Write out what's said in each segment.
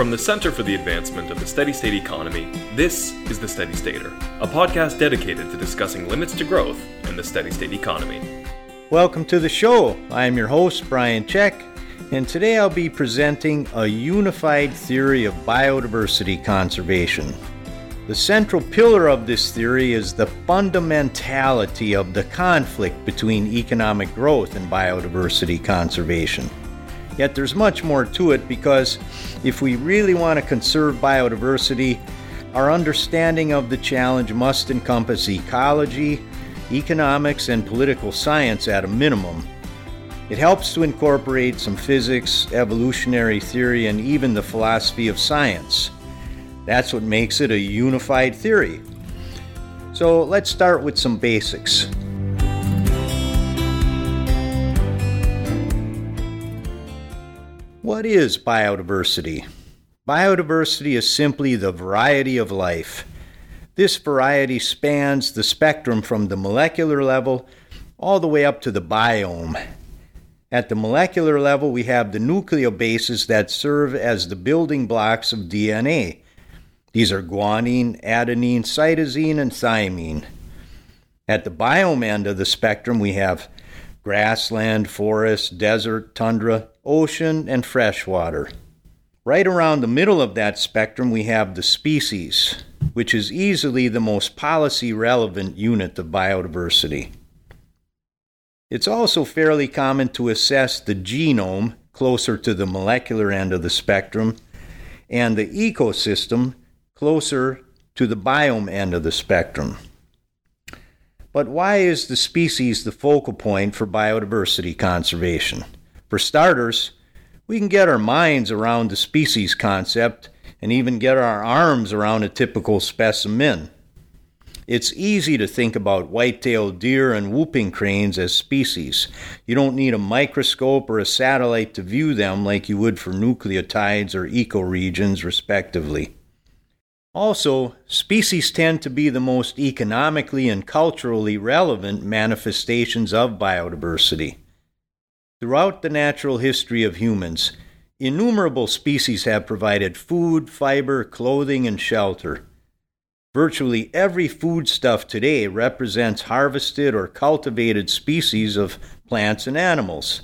From the Center for the Advancement of the Steady State Economy, this is The Steady Stater, a podcast dedicated to discussing limits to growth in the steady state economy. Welcome to the show. I am your host, Brian Czech, and today I'll be presenting a unified theory of biodiversity conservation. The central pillar of this theory is the fundamentality of the conflict between economic growth and biodiversity conservation. Yet there's much more to it because if we really want to conserve biodiversity, our understanding of the challenge must encompass ecology, economics, and political science at a minimum. It helps to incorporate some physics, evolutionary theory, and even the philosophy of science. That's what makes it a unified theory. So let's start with some basics. What is biodiversity? Biodiversity is simply the variety of life. This variety spans the spectrum from the molecular level all the way up to the biome. At the molecular level, we have the nucleobases that serve as the building blocks of DNA. These are guanine, adenine, cytosine, and thymine. At the biome end of the spectrum, we have grassland, forest, desert, tundra, ocean, and freshwater. Right around the middle of that spectrum, we have the species, which is easily the most policy relevant unit of biodiversity. It's also fairly common to assess the genome closer to the molecular end of the spectrum and the ecosystem closer to the biome end of the spectrum. But why is the species the focal point for biodiversity conservation? For starters, we can get our minds around the species concept and even get our arms around a typical specimen. It's easy to think about white-tailed deer and whooping cranes as species. You don't need a microscope or a satellite to view them like you would for nucleotides or ecoregions, respectively. Also, species tend to be the most economically and culturally relevant manifestations of biodiversity. Throughout the natural history of humans, innumerable species have provided food, fiber, clothing, and shelter. Virtually every foodstuff today represents harvested or cultivated species of plants and animals.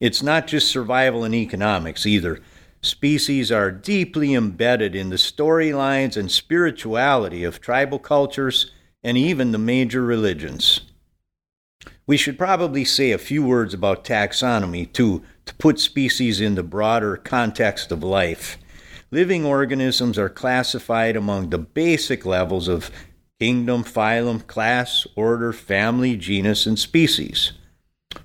It's not just survival and economics either. Species are deeply embedded in the storylines and spirituality of tribal cultures and even the major religions. We should probably say a few words about taxonomy, too, to put species in the broader context of life. Living organisms are classified among the basic levels of kingdom, phylum, class, order, family, genus, and species.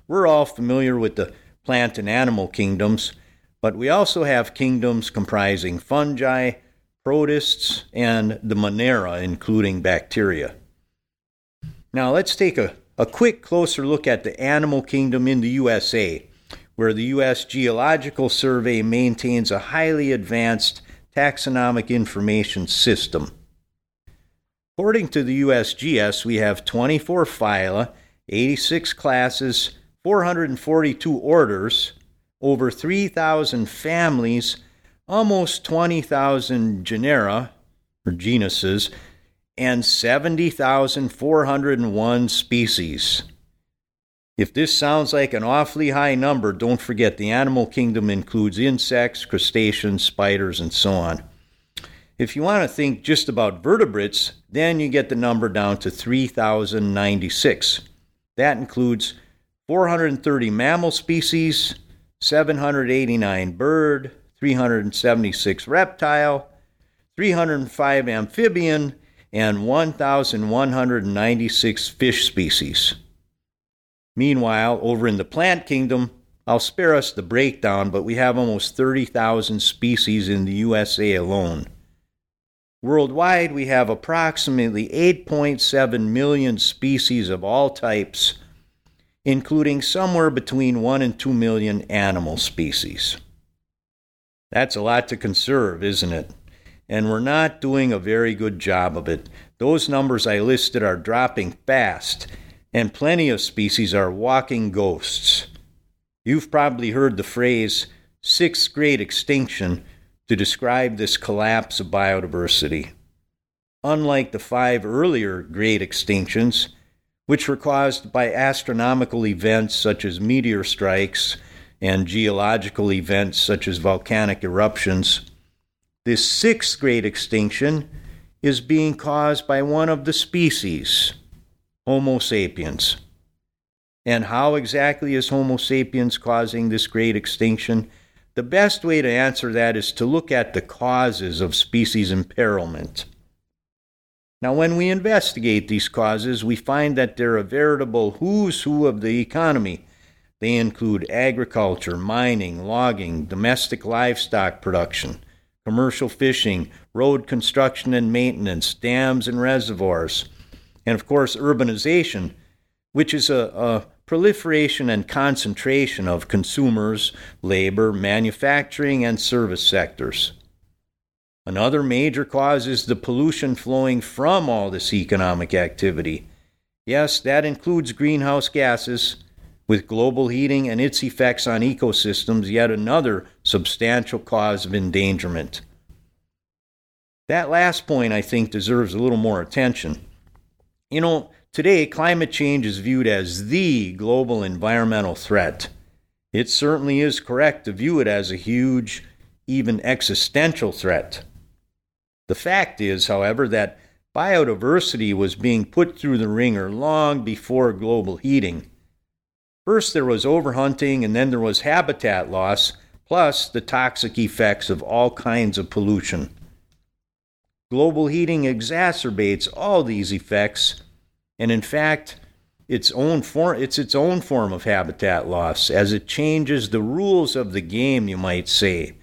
We're all familiar with the plant and animal kingdoms but we also have kingdoms comprising fungi, protists, and the Monera, including bacteria. Now let's take a, a quick closer look at the animal kingdom in the USA, where the U.S. Geological Survey maintains a highly advanced taxonomic information system. According to the USGS, we have 24 phyla, 86 classes, 442 orders, over 3,000 families, almost 20,000 genera or genuses, and 70,401 species. If this sounds like an awfully high number, don't forget the animal kingdom includes insects, crustaceans, spiders, and so on. If you want to think just about vertebrates, then you get the number down to 3,096. That includes 430 mammal species, 789 bird, 376 reptile, 305 amphibian, and 1,196 fish species. Meanwhile, over in the plant kingdom, I'll spare us the breakdown, but we have almost 30,000 species in the USA alone. Worldwide, we have approximately 8.7 million species of all types including somewhere between 1 and 2 million animal species. That's a lot to conserve, isn't it? And we're not doing a very good job of it. Those numbers I listed are dropping fast, and plenty of species are walking ghosts. You've probably heard the phrase sixth great extinction to describe this collapse of biodiversity. Unlike the five earlier great extinctions, which were caused by astronomical events such as meteor strikes and geological events such as volcanic eruptions, this sixth great extinction is being caused by one of the species, Homo sapiens. And how exactly is Homo sapiens causing this great extinction? The best way to answer that is to look at the causes of species imperilment. Now, when we investigate these causes, we find that they're a veritable who's who of the economy. They include agriculture, mining, logging, domestic livestock production, commercial fishing, road construction and maintenance, dams and reservoirs, and of course, urbanization, which is a, a proliferation and concentration of consumers, labor, manufacturing, and service sectors. Another major cause is the pollution flowing from all this economic activity. Yes, that includes greenhouse gases, with global heating and its effects on ecosystems, yet another substantial cause of endangerment. That last point, I think, deserves a little more attention. You know, today climate change is viewed as the global environmental threat. It certainly is correct to view it as a huge, even existential threat. The fact is, however, that biodiversity was being put through the ringer long before global heating. First, there was overhunting, and then there was habitat loss, plus the toxic effects of all kinds of pollution. Global heating exacerbates all these effects, and in fact, its own form, it's its own form of habitat loss as it changes the rules of the game, you might say,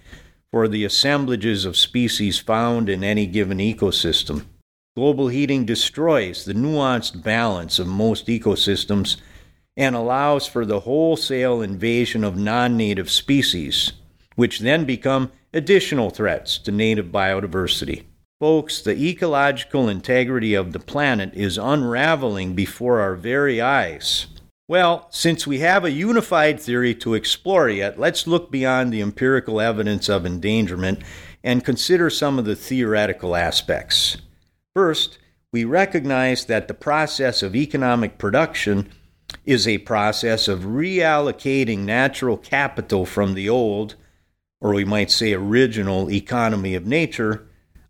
for the assemblages of species found in any given ecosystem. Global heating destroys the nuanced balance of most ecosystems and allows for the wholesale invasion of non native species, which then become additional threats to native biodiversity. Folks, the ecological integrity of the planet is unraveling before our very eyes. Well, since we have a unified theory to explore yet, let's look beyond the empirical evidence of endangerment and consider some of the theoretical aspects. First, we recognize that the process of economic production is a process of reallocating natural capital from the old, or we might say original, economy of nature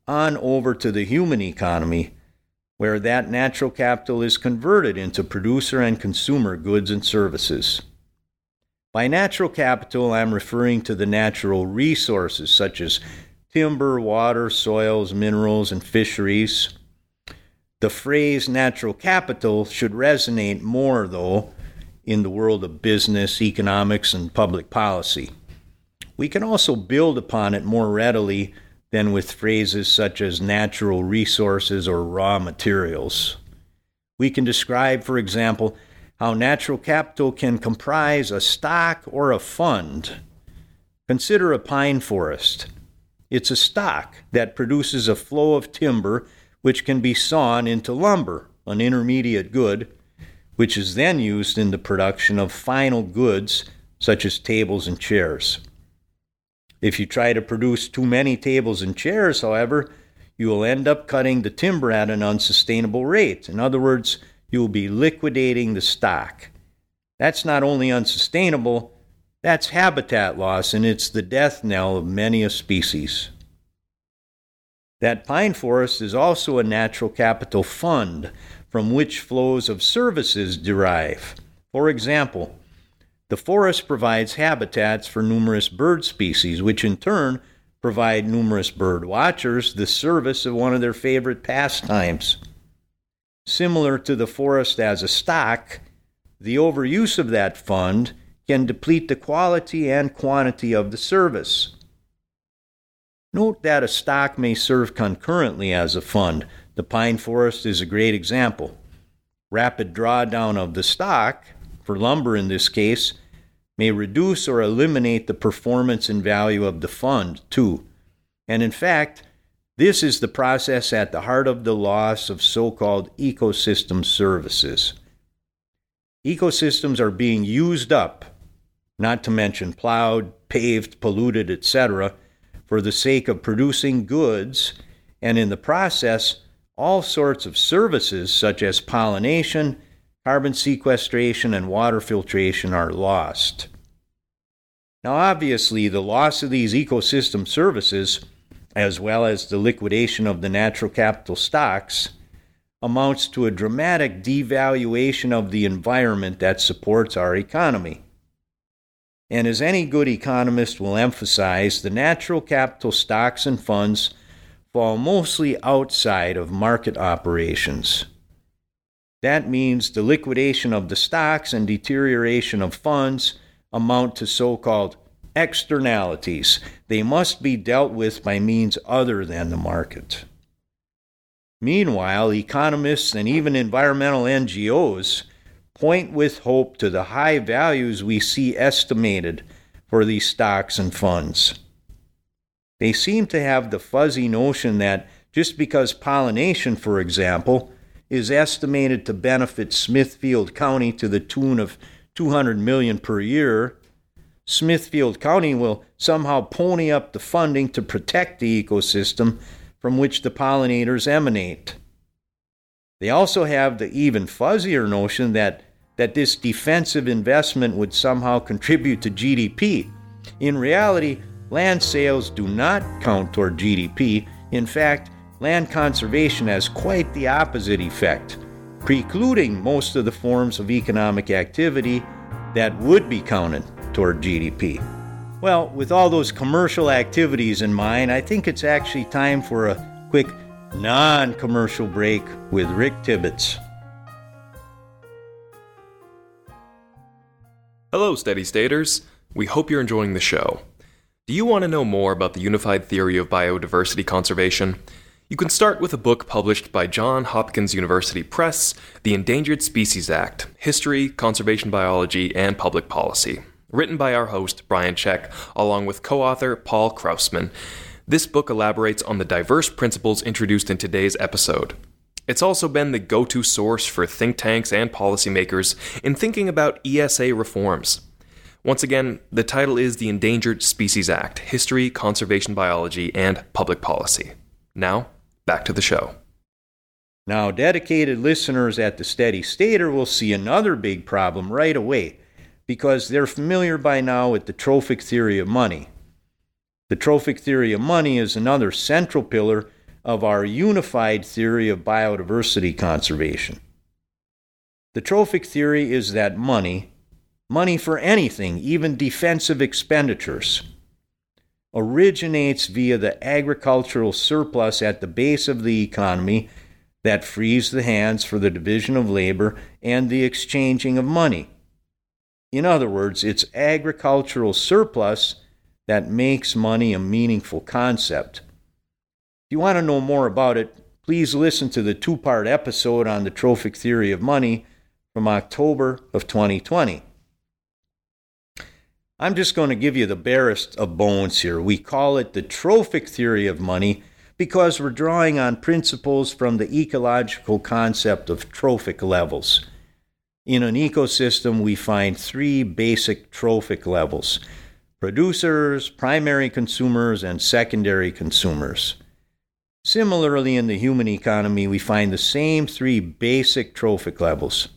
on over to the human economy, where that natural capital is converted into producer and consumer goods and services. By natural capital, I'm referring to the natural resources such as timber, water, soils, minerals, and fisheries. The phrase natural capital should resonate more, though, in the world of business, economics, and public policy. We can also build upon it more readily than with phrases such as natural resources or raw materials. We can describe, for example, how natural capital can comprise a stock or a fund. Consider a pine forest. It's a stock that produces a flow of timber which can be sawn into lumber, an intermediate good, which is then used in the production of final goods such as tables and chairs. If you try to produce too many tables and chairs, however, you will end up cutting the timber at an unsustainable rate. In other words, you will be liquidating the stock. That's not only unsustainable, that's habitat loss, and it's the death knell of many a species. That pine forest is also a natural capital fund from which flows of services derive. For example, the forest provides habitats for numerous bird species, which in turn provide numerous bird watchers the service of one of their favorite pastimes. Similar to the forest as a stock, the overuse of that fund can deplete the quality and quantity of the service. Note that a stock may serve concurrently as a fund. The pine forest is a great example. Rapid drawdown of the stock, for lumber in this case, may reduce or eliminate the performance and value of the fund, too. And in fact, this is the process at the heart of the loss of so called ecosystem services. Ecosystems are being used up, not to mention plowed, paved, polluted, etc., for the sake of producing goods, and in the process, all sorts of services such as pollination, carbon sequestration, and water filtration are lost. Now, obviously, the loss of these ecosystem services, as well as the liquidation of the natural capital stocks, amounts to a dramatic devaluation of the environment that supports our economy. And as any good economist will emphasize, the natural capital stocks and funds fall mostly outside of market operations. That means the liquidation of the stocks and deterioration of funds amount to so called externalities. They must be dealt with by means other than the market. Meanwhile, economists and even environmental NGOs point with hope to the high values we see estimated for these stocks and funds. They seem to have the fuzzy notion that just because pollination, for example, is estimated to benefit Smithfield County to the tune of 200 million per year, Smithfield County will somehow pony up the funding to protect the ecosystem from which the pollinators emanate. They also have the even fuzzier notion that, that this defensive investment would somehow contribute to GDP. In reality, land sales do not count toward GDP. In fact, land conservation has quite the opposite effect, precluding most of the forms of economic activity that would be counted toward GDP. Well, with all those commercial activities in mind, I think it's actually time for a quick non commercial break with Rick Tibbetts. Hello, Steady Staters. We hope you're enjoying the show. Do you want to know more about the unified theory of biodiversity conservation? You can start with a book published by Johns Hopkins University Press, The Endangered Species Act History, Conservation Biology, and Public Policy written by our host, Brian Czech, along with co author Paul Krausman. This book elaborates on the diverse principles introduced in today's episode. It's also been the go to source for think tanks and policymakers in thinking about ESA reforms. Once again, the title is The Endangered Species Act History, Conservation Biology, and Public Policy. Now, back to the show. Now, dedicated listeners at the Steady Stater will see another big problem right away because they're familiar by now with the trophic theory of money. The trophic theory of money is another central pillar of our unified theory of biodiversity conservation. The trophic theory is that money, money for anything, even defensive expenditures, originates via the agricultural surplus at the base of the economy that frees the hands for the division of labor and the exchanging of money. In other words, it's agricultural surplus that makes money a meaningful concept. If you want to know more about it, please listen to the two part episode on the trophic theory of money from October of 2020. I'm just going to give you the barest of bones here. We call it the trophic theory of money because we're drawing on principles from the ecological concept of trophic levels. In an ecosystem, we find three basic trophic levels producers, primary consumers, and secondary consumers. Similarly, in the human economy, we find the same three basic trophic levels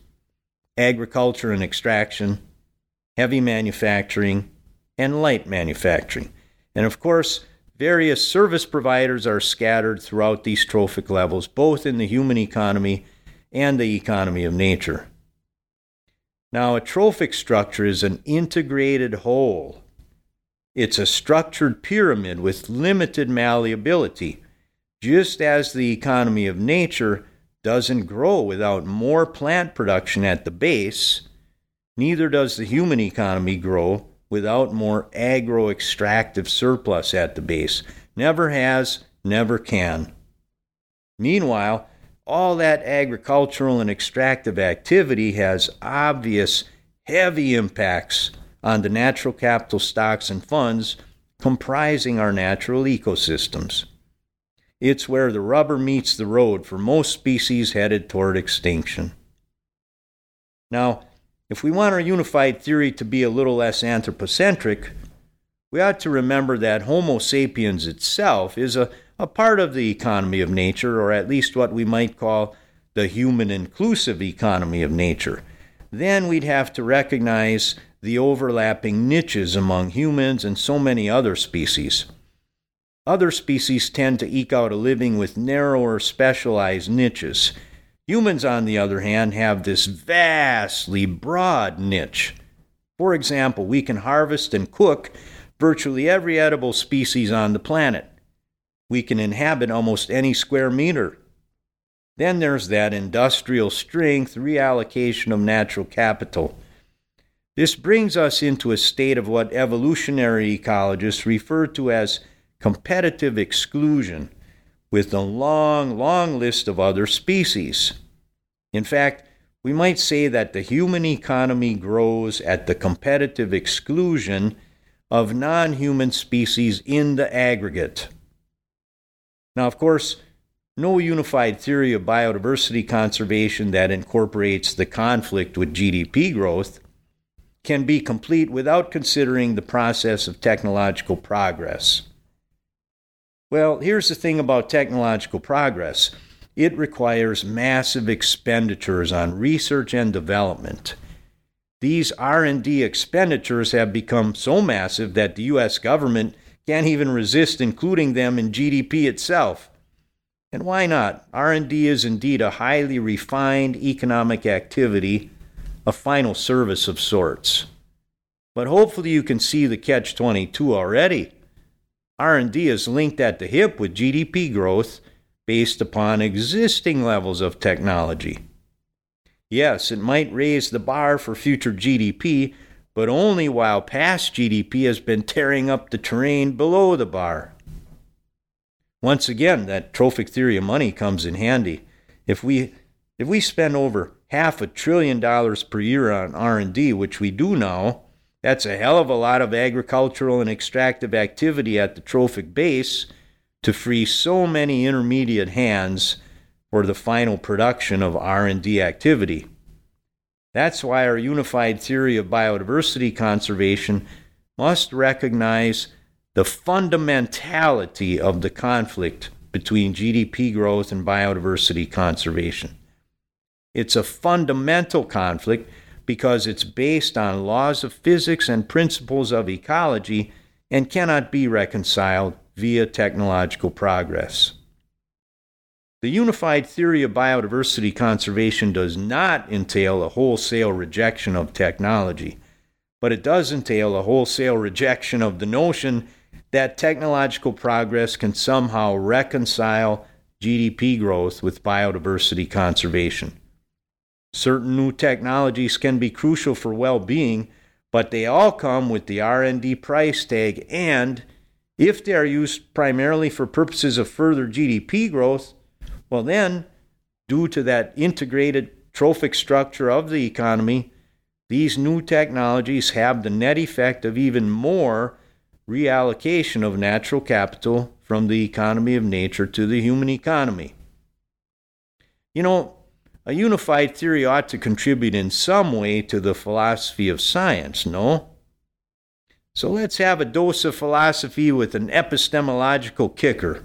agriculture and extraction, heavy manufacturing, and light manufacturing. And of course, various service providers are scattered throughout these trophic levels, both in the human economy and the economy of nature. Now, a trophic structure is an integrated whole. It's a structured pyramid with limited malleability, just as the economy of nature doesn't grow without more plant production at the base, neither does the human economy grow without more agro extractive surplus at the base. Never has, never can. Meanwhile, all that agricultural and extractive activity has obvious, heavy impacts on the natural capital stocks and funds comprising our natural ecosystems. It's where the rubber meets the road for most species headed toward extinction. Now, if we want our unified theory to be a little less anthropocentric, we ought to remember that Homo sapiens itself is a, a part of the economy of nature, or at least what we might call the human inclusive economy of nature. Then we'd have to recognize the overlapping niches among humans and so many other species. Other species tend to eke out a living with narrower, specialized niches. Humans, on the other hand, have this vastly broad niche. For example, we can harvest and cook virtually every edible species on the planet. We can inhabit almost any square meter. Then there's that industrial strength reallocation of natural capital. This brings us into a state of what evolutionary ecologists refer to as competitive exclusion with a long, long list of other species. In fact, we might say that the human economy grows at the competitive exclusion of non human species in the aggregate. Now, of course, no unified theory of biodiversity conservation that incorporates the conflict with GDP growth can be complete without considering the process of technological progress. Well, here's the thing about technological progress it requires massive expenditures on research and development. These R&D expenditures have become so massive that the US government can't even resist including them in GDP itself. And why not? R&D is indeed a highly refined economic activity, a final service of sorts. But hopefully you can see the catch 22 already. R&D is linked at the hip with GDP growth based upon existing levels of technology. Yes, it might raise the bar for future GDP, but only while past GDP has been tearing up the terrain below the bar. Once again, that trophic theory of money comes in handy. If we if we spend over half a trillion dollars per year on R&D, which we do now, that's a hell of a lot of agricultural and extractive activity at the trophic base to free so many intermediate hands for the final production of R&D activity. That's why our unified theory of biodiversity conservation must recognize the fundamentality of the conflict between GDP growth and biodiversity conservation. It's a fundamental conflict because it's based on laws of physics and principles of ecology and cannot be reconciled via technological progress. The unified theory of biodiversity conservation does not entail a wholesale rejection of technology, but it does entail a wholesale rejection of the notion that technological progress can somehow reconcile GDP growth with biodiversity conservation. Certain new technologies can be crucial for well-being, but they all come with the R&D price tag and if they are used primarily for purposes of further GDP growth, well then due to that integrated trophic structure of the economy, these new technologies have the net effect of even more reallocation of natural capital from the economy of nature to the human economy. You know, a unified theory ought to contribute in some way to the philosophy of science, no? So let's have a dose of philosophy with an epistemological kicker.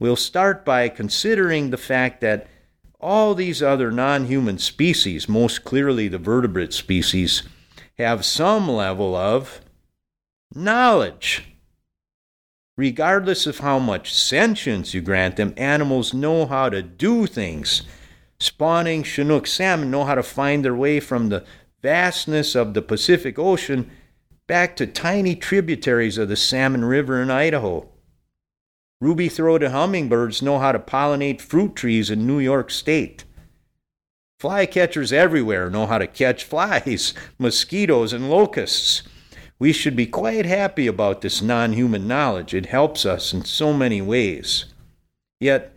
We'll start by considering the fact that all these other non human species, most clearly the vertebrate species, have some level of knowledge. Regardless of how much sentience you grant them, animals know how to do things spawning Chinook salmon know how to find their way from the vastness of the Pacific Ocean back to tiny tributaries of the Salmon River in Idaho. Ruby throated hummingbirds know how to pollinate fruit trees in New York State. Flycatchers everywhere know how to catch flies, mosquitoes, and locusts. We should be quite happy about this non human knowledge. It helps us in so many ways. Yet,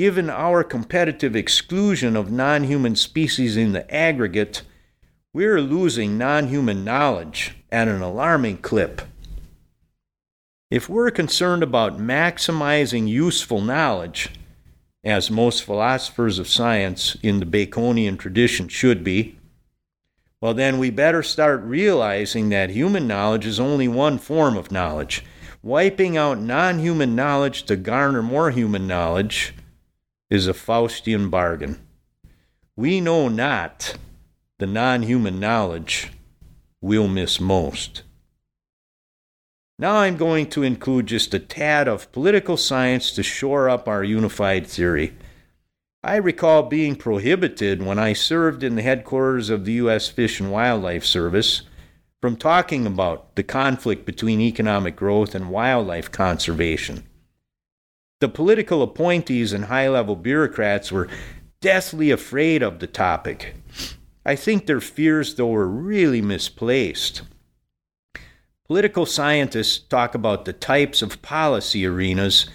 given our competitive exclusion of non human species in the aggregate, we're losing non human knowledge at an alarming clip. If we're concerned about maximizing useful knowledge, as most philosophers of science in the Baconian tradition should be, well, then we better start realizing that human knowledge is only one form of knowledge. Wiping out non human knowledge to garner more human knowledge is a Faustian bargain. We know not the non human knowledge we'll miss most. Now I'm going to include just a tad of political science to shore up our unified theory. I recall being prohibited when I served in the headquarters of the U.S. Fish and Wildlife Service from talking about the conflict between economic growth and wildlife conservation. The political appointees and high level bureaucrats were deathly afraid of the topic. I think their fears, though, were really misplaced. Political scientists talk about the types of policy arenas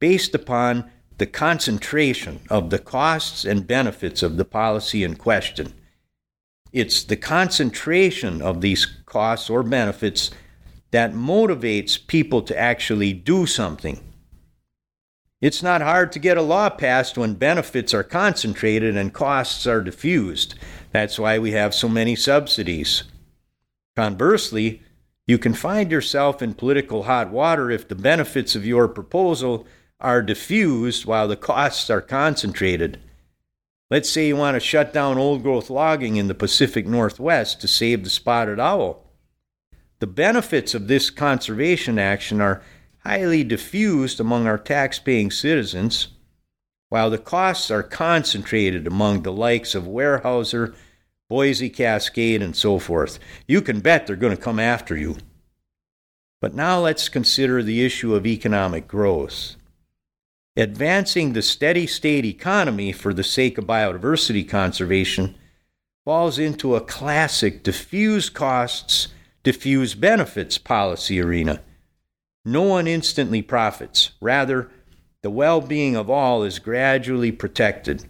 based upon the concentration of the costs and benefits of the policy in question. It's the concentration of these costs or benefits that motivates people to actually do something. It's not hard to get a law passed when benefits are concentrated and costs are diffused. That's why we have so many subsidies. Conversely, you can find yourself in political hot water if the benefits of your proposal are diffused while the costs are concentrated. Let's say you want to shut down old growth logging in the Pacific Northwest to save the spotted owl. The benefits of this conservation action are highly diffused among our tax-paying citizens, while the costs are concentrated among the likes of Weyerhaeuser, Boise Cascade, and so forth. You can bet they're going to come after you. But now let's consider the issue of economic growth. Advancing the steady state economy for the sake of biodiversity conservation falls into a classic diffuse costs, diffuse benefits policy arena. No one instantly profits. Rather, the well being of all is gradually protected.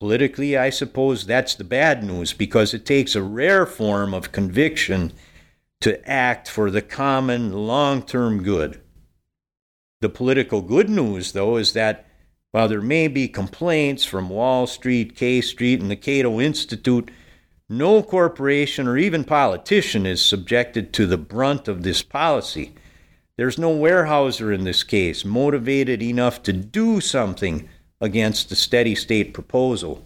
Politically, I suppose that's the bad news because it takes a rare form of conviction to act for the common long term good. The political good news, though, is that while there may be complaints from Wall Street, K Street, and the Cato Institute, no corporation or even politician is subjected to the brunt of this policy. There's no Weyerhaeuser in this case motivated enough to do something against the steady state proposal.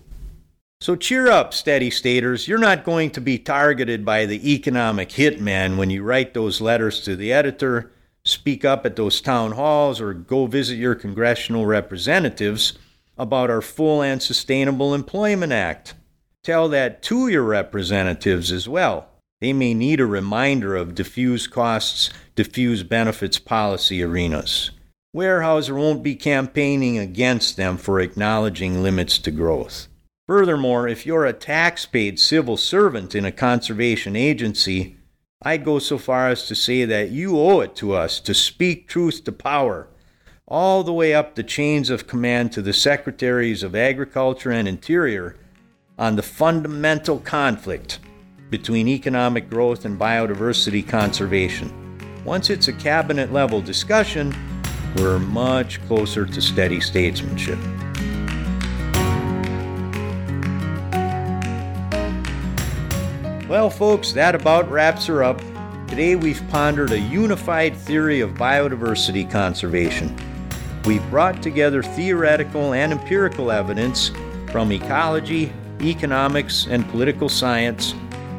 So cheer up, steady staters. You're not going to be targeted by the economic hitman when you write those letters to the editor speak up at those town halls or go visit your congressional representatives about our Full and Sustainable Employment Act. Tell that to your representatives as well. They may need a reminder of diffuse costs, diffuse benefits policy arenas. Weyerhaeuser won't be campaigning against them for acknowledging limits to growth. Furthermore, if you're a tax paid civil servant in a conservation agency, I'd go so far as to say that you owe it to us to speak truth to power, all the way up the chains of command to the Secretaries of Agriculture and Interior on the fundamental conflict between economic growth and biodiversity conservation. Once it's a cabinet level discussion, we're much closer to steady statesmanship. Well, folks, that about wraps her up. Today we've pondered a unified theory of biodiversity conservation. We've brought together theoretical and empirical evidence from ecology, economics, and political science,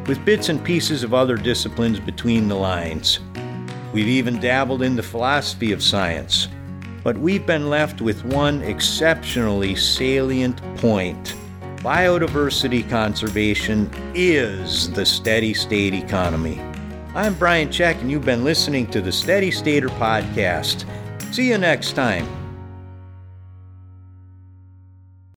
with bits and pieces of other disciplines between the lines. We've even dabbled in the philosophy of science, but we've been left with one exceptionally salient point biodiversity conservation is the steady state economy. I'm Brian Czech, and you've been listening to the Steady Stater Podcast. See you next time.